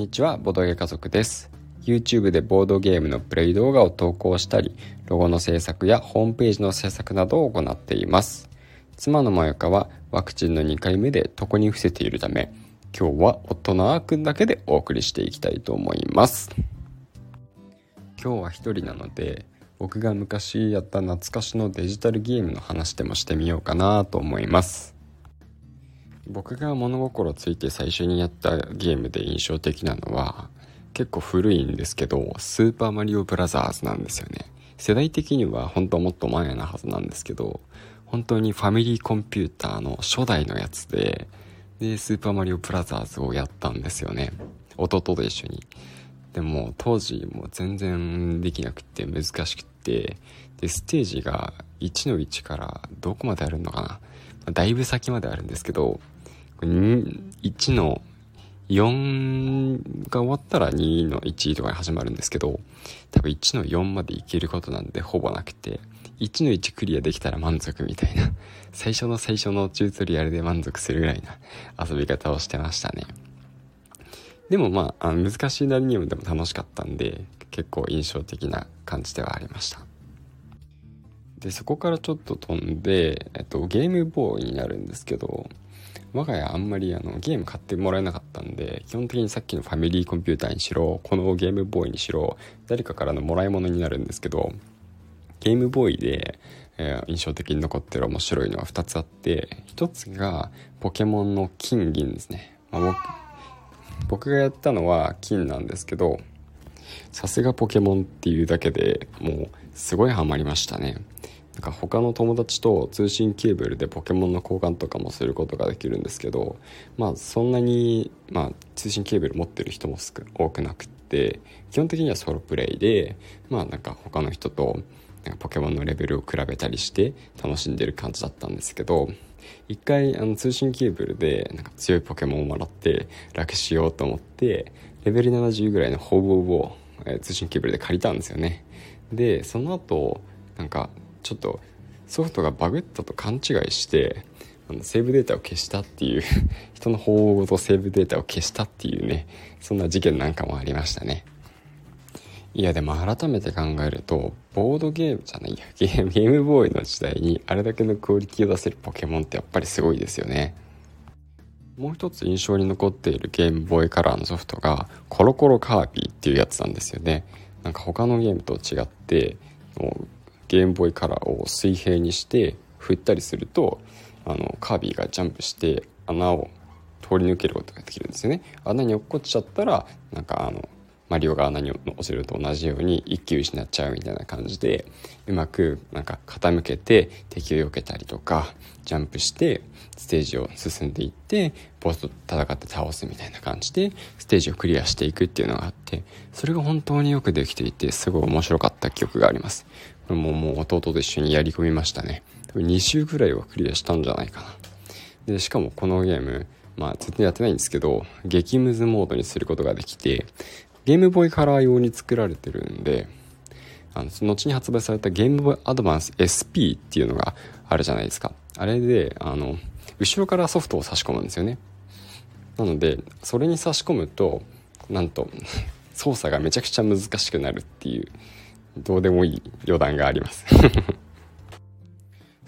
にちは、ボドゲ家族です。YouTube でボードゲームのプレイ動画を投稿したり、ロゴの制作やホームページの制作などを行っています。妻のまよかはワクチンの2回目で床に伏せているため、今日は夫のあーくんだけでお送りしていきたいと思います。今日は一人なので、僕が昔やった懐かしのデジタルゲームの話でもしてみようかなと思います。僕が物心ついて最初にやったゲームで印象的なのは結構古いんですけどスーパーマリオブラザーズなんですよね。世代的には本当はもっと前なはずなんですけど本当にファミリーコンピューターの初代のやつででスーパーマリオブラザーズをやったんですよね。弟と一緒に。でも当時もう全然できなくて難しくってでステージが1の1からどこまであるのかな。だいぶ先まであるんですけど1の4が終わったら2の1とかに始まるんですけど多分1の4までいけることなんでほぼなくて1の1クリアできたら満足みたいな 最初の最初のチュートリアルで満足するぐらいな遊び方をしてましたね。でもまああ難しいなりにもでも楽しかったんで結構印象的な感じではありました。でそこからちょっと飛んで、えっと、ゲームボーイになるんですけど我が家あんまりあのゲーム買ってもらえなかったんで基本的にさっきのファミリーコンピューターにしろこのゲームボーイにしろ誰かからのもらい物になるんですけどゲームボーイで、えー、印象的に残ってる面白いのは2つあって1つがポケモンの金銀ですね、まあ、僕僕がやったのは金なんですけどさすがポケモンっていうだけでもうすごいハマりましたね。なんか他の友達と通信ケーブルでポケモンの交換とかもすることができるんですけどまあそんなに、まあ、通信ケーブル持ってる人も多くなくて基本的にはソロプレイでまあなんか他の人となんかポケモンのレベルを比べたりして楽しんでる感じだったんですけど一回あの通信ケーブルでなんか強いポケモンをもらって楽しようと思ってレベル70ぐらいのホーボーを、えー、通信ケーブルで借りたんですよね。でその後なんかちょっとソフトがバグったと勘違いしてあのセーブデータを消したっていう 人の方ごとセーブデータを消したっていうねそんな事件なんかもありましたね。いやでも改めて考えるとボードゲームじゃないや ゲームボーイの時代にあれだけのクオリティを出せるポケモンってやっぱりすごいですよね。もう一つ印象に残っているゲームボーイカラーのソフトがコロコロカービィっていうやつなんですよね。なんか他のゲームと違ってゲームボーイカラーを水平にして振ったりするとあのカービィがジャンプして穴を通り抜けることができるんですよね。穴に落っこっちゃったらなんかあのマリオが穴に落ちると同じように一気失っちゃうみたいな感じでうまくなんか傾けて敵を避けたりとかジャンプしてステージを進んでいってボスと戦って倒すみたいな感じでステージをクリアしていくっていうのがあってそれが本当によくできていてすごい面白かった記憶があります。これももう弟と一緒にやり込みましたね。多分2週くらいはクリアしたんじゃないかな。でしかもこのゲームまあ全然やってないんですけど激ムズモードにすることができてゲームボーイカラー用に作られてるんであの後に発売されたゲームボーイアドバンス SP っていうのがあるじゃないですか。あれであの後ろからソフトを差し込むんですよね。なのでそれに差し込むとなんと操作がめちゃくちゃ難しくなるっていうどうでもいい余談があります。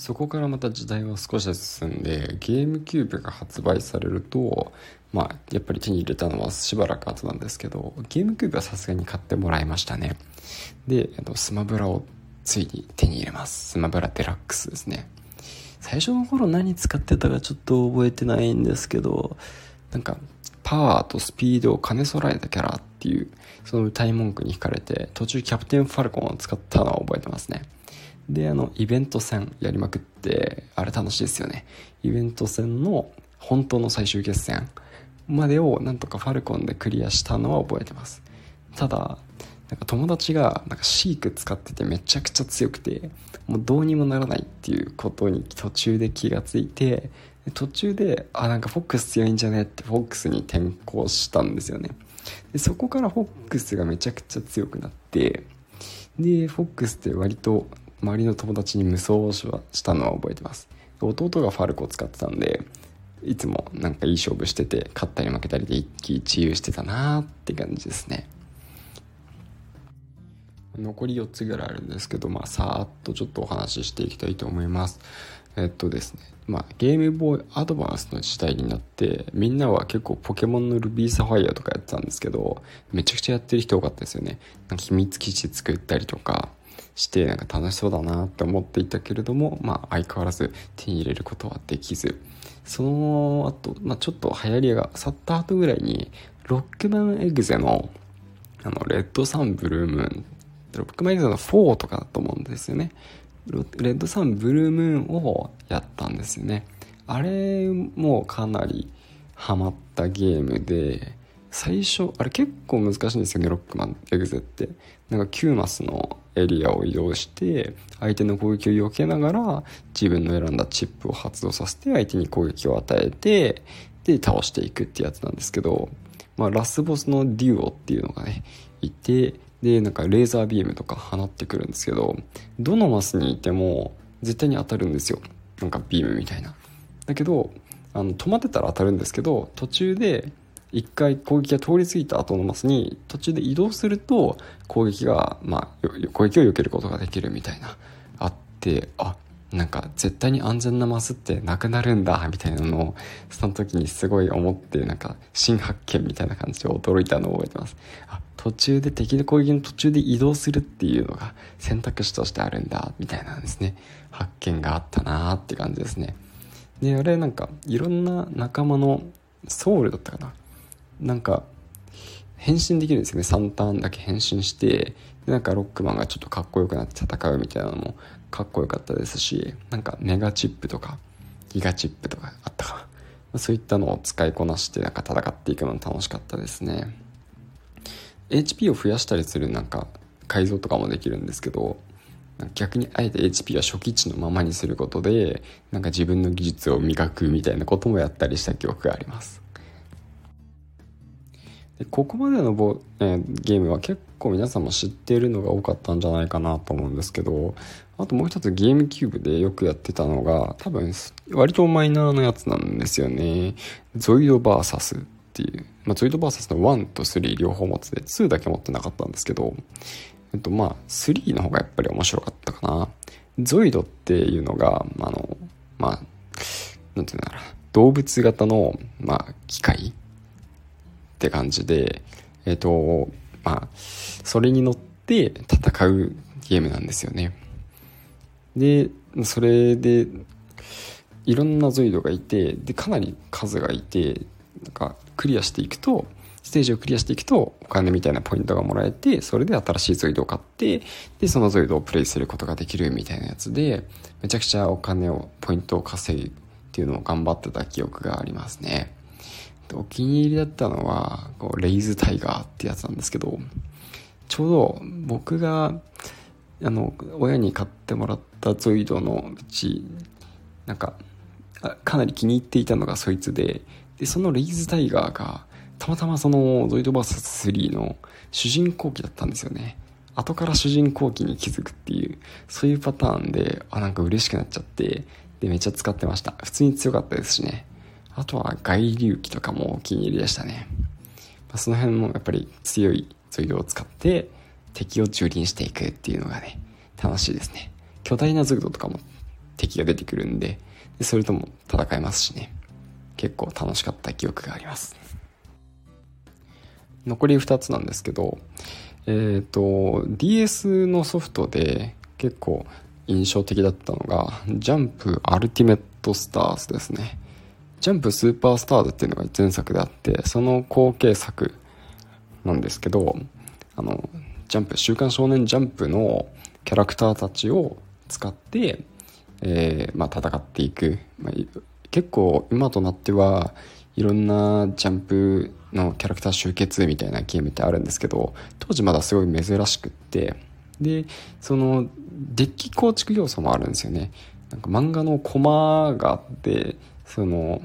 そこからまた時代は少し進んでゲームキューブが発売されるとまあやっぱり手に入れたのはしばらく後なんですけどゲームキューブはさすがに買ってもらいましたね。でスマブラをついに手に入れます。スマブラデラックスですね。最初の頃何使ってたかちょっと覚えてないんですけどなんかパワーとスピードを兼ね備えたキャラっていうその歌い文句に惹かれて途中キャプテンファルコンを使ったのは覚えてますね。であのイベント戦やりまくってあれ楽しいですよね。イベント戦の本当の最終決戦までをなんとかファルコンでクリアしたのは覚えてます。ただなんか友達がなんかシーク使っててめちゃくちゃ強くてもうどうにもならないっていうことに途中で気がついて途中であなんかフォックス強いんじゃねってフォックスに転向したんですよね。でそこからフォックスがめちゃくちゃ強くなってでフォックスって割と周りの友達に無双したのは覚えてます。弟がファルコを使ってたんでいつもなんかいい勝負してて勝ったり負けたりで一喜一憂してたなーって感じですね。残り4つぐらいあるんですけどまあさーっとちょっとお話ししていきたいと思います。えっとですねまあゲームボーイアドバンスの時代になってみんなは結構ポケモンのルビーサファイアとかやってたんですけどめちゃくちゃやってる人多かったですよね。なんか秘密基地作ったりとかしてなんか楽しそうだなって思っていたけれどもまあ相変わらず手に入れることはできず。その後、まあちょっと流行りが去った後ぐらいにロックマンエグゼのあのレッドサンブルームーンロックマンエグゼの4とかだと思うんですよね。レッドサンブルームーンをやったんですよね。あれもかなりハマったゲームで最初あれ結構難しいんですよねロックマンエグゼって。なんか9マスのエリアを移動して相手の攻撃を避けながら自分の選んだチップを発動させて相手に攻撃を与えてで倒していくってやつなんですけど、まあ、ラスボスのデュオっていうのがねいてでなんかレーザービームとか放ってくるんですけどどのマスにいても絶対に当たるんですよ。なんかビームみたいな。だけどあの止まってたら当たるんですけど途中で一回攻撃が通り過ぎた後のマスに途中で移動すると攻撃が、まあ、攻撃を避けることができるみたいな。あってあなんか絶対に安全なマスってなくなるんだみたいなのをその時にすごい思ってなんか新発見みたいな感じで驚いたのを覚えてます。あ途中で敵の攻撃の途中で移動するっていうのが選択肢としてあるんだみたいなんですね。発見があったなーって感じですね。であれなんかいろんな仲間のソウルだったかななんか変身できるんですよね。3ターンだけ変身してでなんかロックマンがちょっとかっこよくなって戦うみたいなのもかっこよかったですしなんかメガチップとかギガチップとかあったかな。そういったのを使いこなしてなんか戦っていくのも楽しかったですね。HP を増やしたりするなんか改造とかもできるんですけど逆にあえて HP は初期値のままにすることでなんか自分の技術を磨くみたいなこともやったりした記憶があります。でここまでのボ、えー、ゲームは結構皆さんも知っているのが多かったんじゃないかなと思うんですけどあともう一つゲームキューブでよくやってたのが多分割とマイナーなやつなんですよね。ゾイドバーサスっていう、まあ、ゾイドバーサスの1と3両方持ってて2だけ持ってなかったんですけどえっとまあ3の方がやっぱり面白かったかな。ゾイドっていうのがあのまあなんていうんだろう動物型の、まあ、機械って感じで、えっ、ー、と、まあ、それに乗って戦うゲームなんですよね。で、それで、いろんなゾイドがいて、で、かなり数がいて、なんか、クリアしていくと、ステージをクリアしていくと、お金みたいなポイントがもらえて、それで新しいゾイドを買って、で、そのゾイドをプレイすることができるみたいなやつで、めちゃくちゃお金を、ポイントを稼ぐっていうのを頑張ってた記憶がありますね。お気に入りだったのはこうレイズタイガーってやつなんですけどちょうど僕があの親に買ってもらったゾイドのうちなんかかなり気に入っていたのがそいつででそのレイズタイガーがたまたまそのゾイド VS3 の主人公機だったんですよね。後から主人公機に気づくっていうそういうパターンであなんか嬉しくなっちゃってでめっちゃ使ってました。普通に強かったですしね。あとは外流機とかもお気に入りでしたね。まあ、その辺もやっぱり強いゾイドを使って敵を蹂躙していくっていうのがね、楽しいですね。巨大なゾイドとかも敵が出てくるんで、でそれとも戦えますしね。結構楽しかった記憶があります。残り2つなんですけど、えっ、ー、と、DS のソフトで結構印象的だったのが、ジャンプアルティメットスターズですね。ジャンプスーパースターズっていうのが前作であってその後継作なんですけどあのジャンプ「週刊少年ジャンプ」のキャラクターたちを使って、えー、まあ、戦っていく、まあ、結構今となってはいろんなジャンプのキャラクター集結みたいなゲームってあるんですけど当時まだすごい珍しくってでそのデッキ構築要素もあるんですよね。なんか漫画のコマがあってその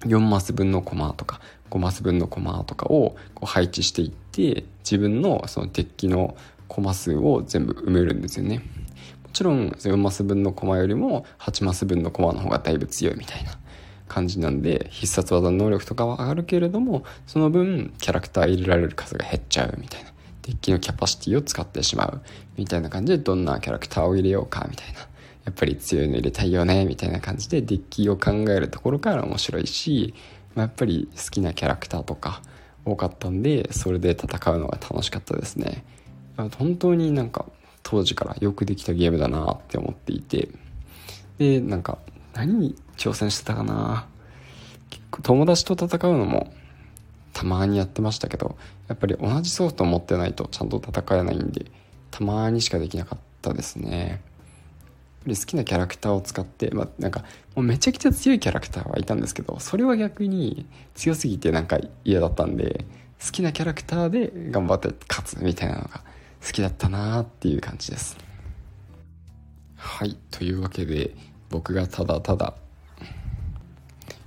4マス分のコマとか5マス分のコマとかをこう配置していって自分のそのデッキのコマ数を全部埋めるんですよね。もちろん4マス分のコマよりも8マス分のコマの方がだいぶ強いみたいな感じなんで必殺技の能力とかは上がるけれどもその分キャラクター入れられる数が減っちゃうみたいな。デッキのキャパシティを使ってしまうみたいな感じでどんなキャラクターを入れようかみたいな。やっぱり強いの入れたいよねみたいな感じでデッキを考えるところから面白いし、まあ、やっぱり好きなキャラクターとか多かったんでそれで戦うのが楽しかったですね。本当になんか当時からよくできたゲームだなって思っていて。でなんか何に挑戦してたかな。結構友達と戦うのもたまにやってましたけどやっぱり同じソフト持ってないとちゃんと戦えないんでたまにしかできなかったですね。好きなキャラクターを使って、まあ、なんかもうめちゃくちゃ強いキャラクターはいたんですけどそれは逆に強すぎてなんか嫌だったんで好きなキャラクターで頑張って勝つみたいなのが好きだったなーっていう感じです。はいというわけで僕がただただ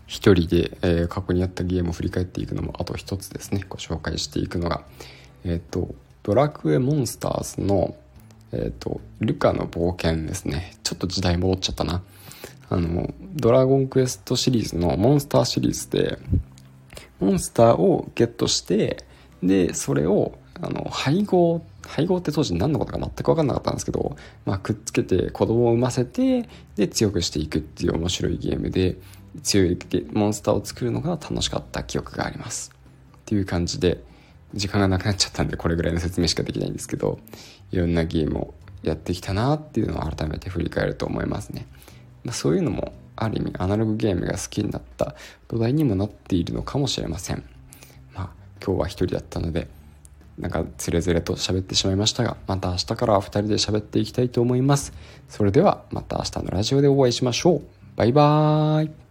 一人で、えー、過去にやったゲームを振り返っていくのもあと一つですねご紹介していくのがえっ、ー、とドラクエモンスターズのえっ、ー、とルカの冒険ですね。ちょっと時代戻っちゃったな。あのドラゴンクエストシリーズのモンスターシリーズでモンスターをゲットしてでそれをあの配合配合って当時何のことか全く分かんなかったんですけど、まあ、くっつけて子供を産ませてで強くしていくっていう面白いゲームで強いモンスターを作るのが楽しかった記憶があります。っていう感じで時間がなくなっちゃったんでこれぐらいの説明しかできないんですけどいろんなゲームをやってきたなっていうのを改めて振り返ると思いますね、まあ、そういうのもある意味アナログゲームが好きになった土台にもなっているのかもしれません。まあ今日は一人だったのでなんかつれづれと喋ってしまいましたがまた明日からは2人で喋っていきたいと思います。それではまた明日のラジオでお会いしましょう。バイバーイ。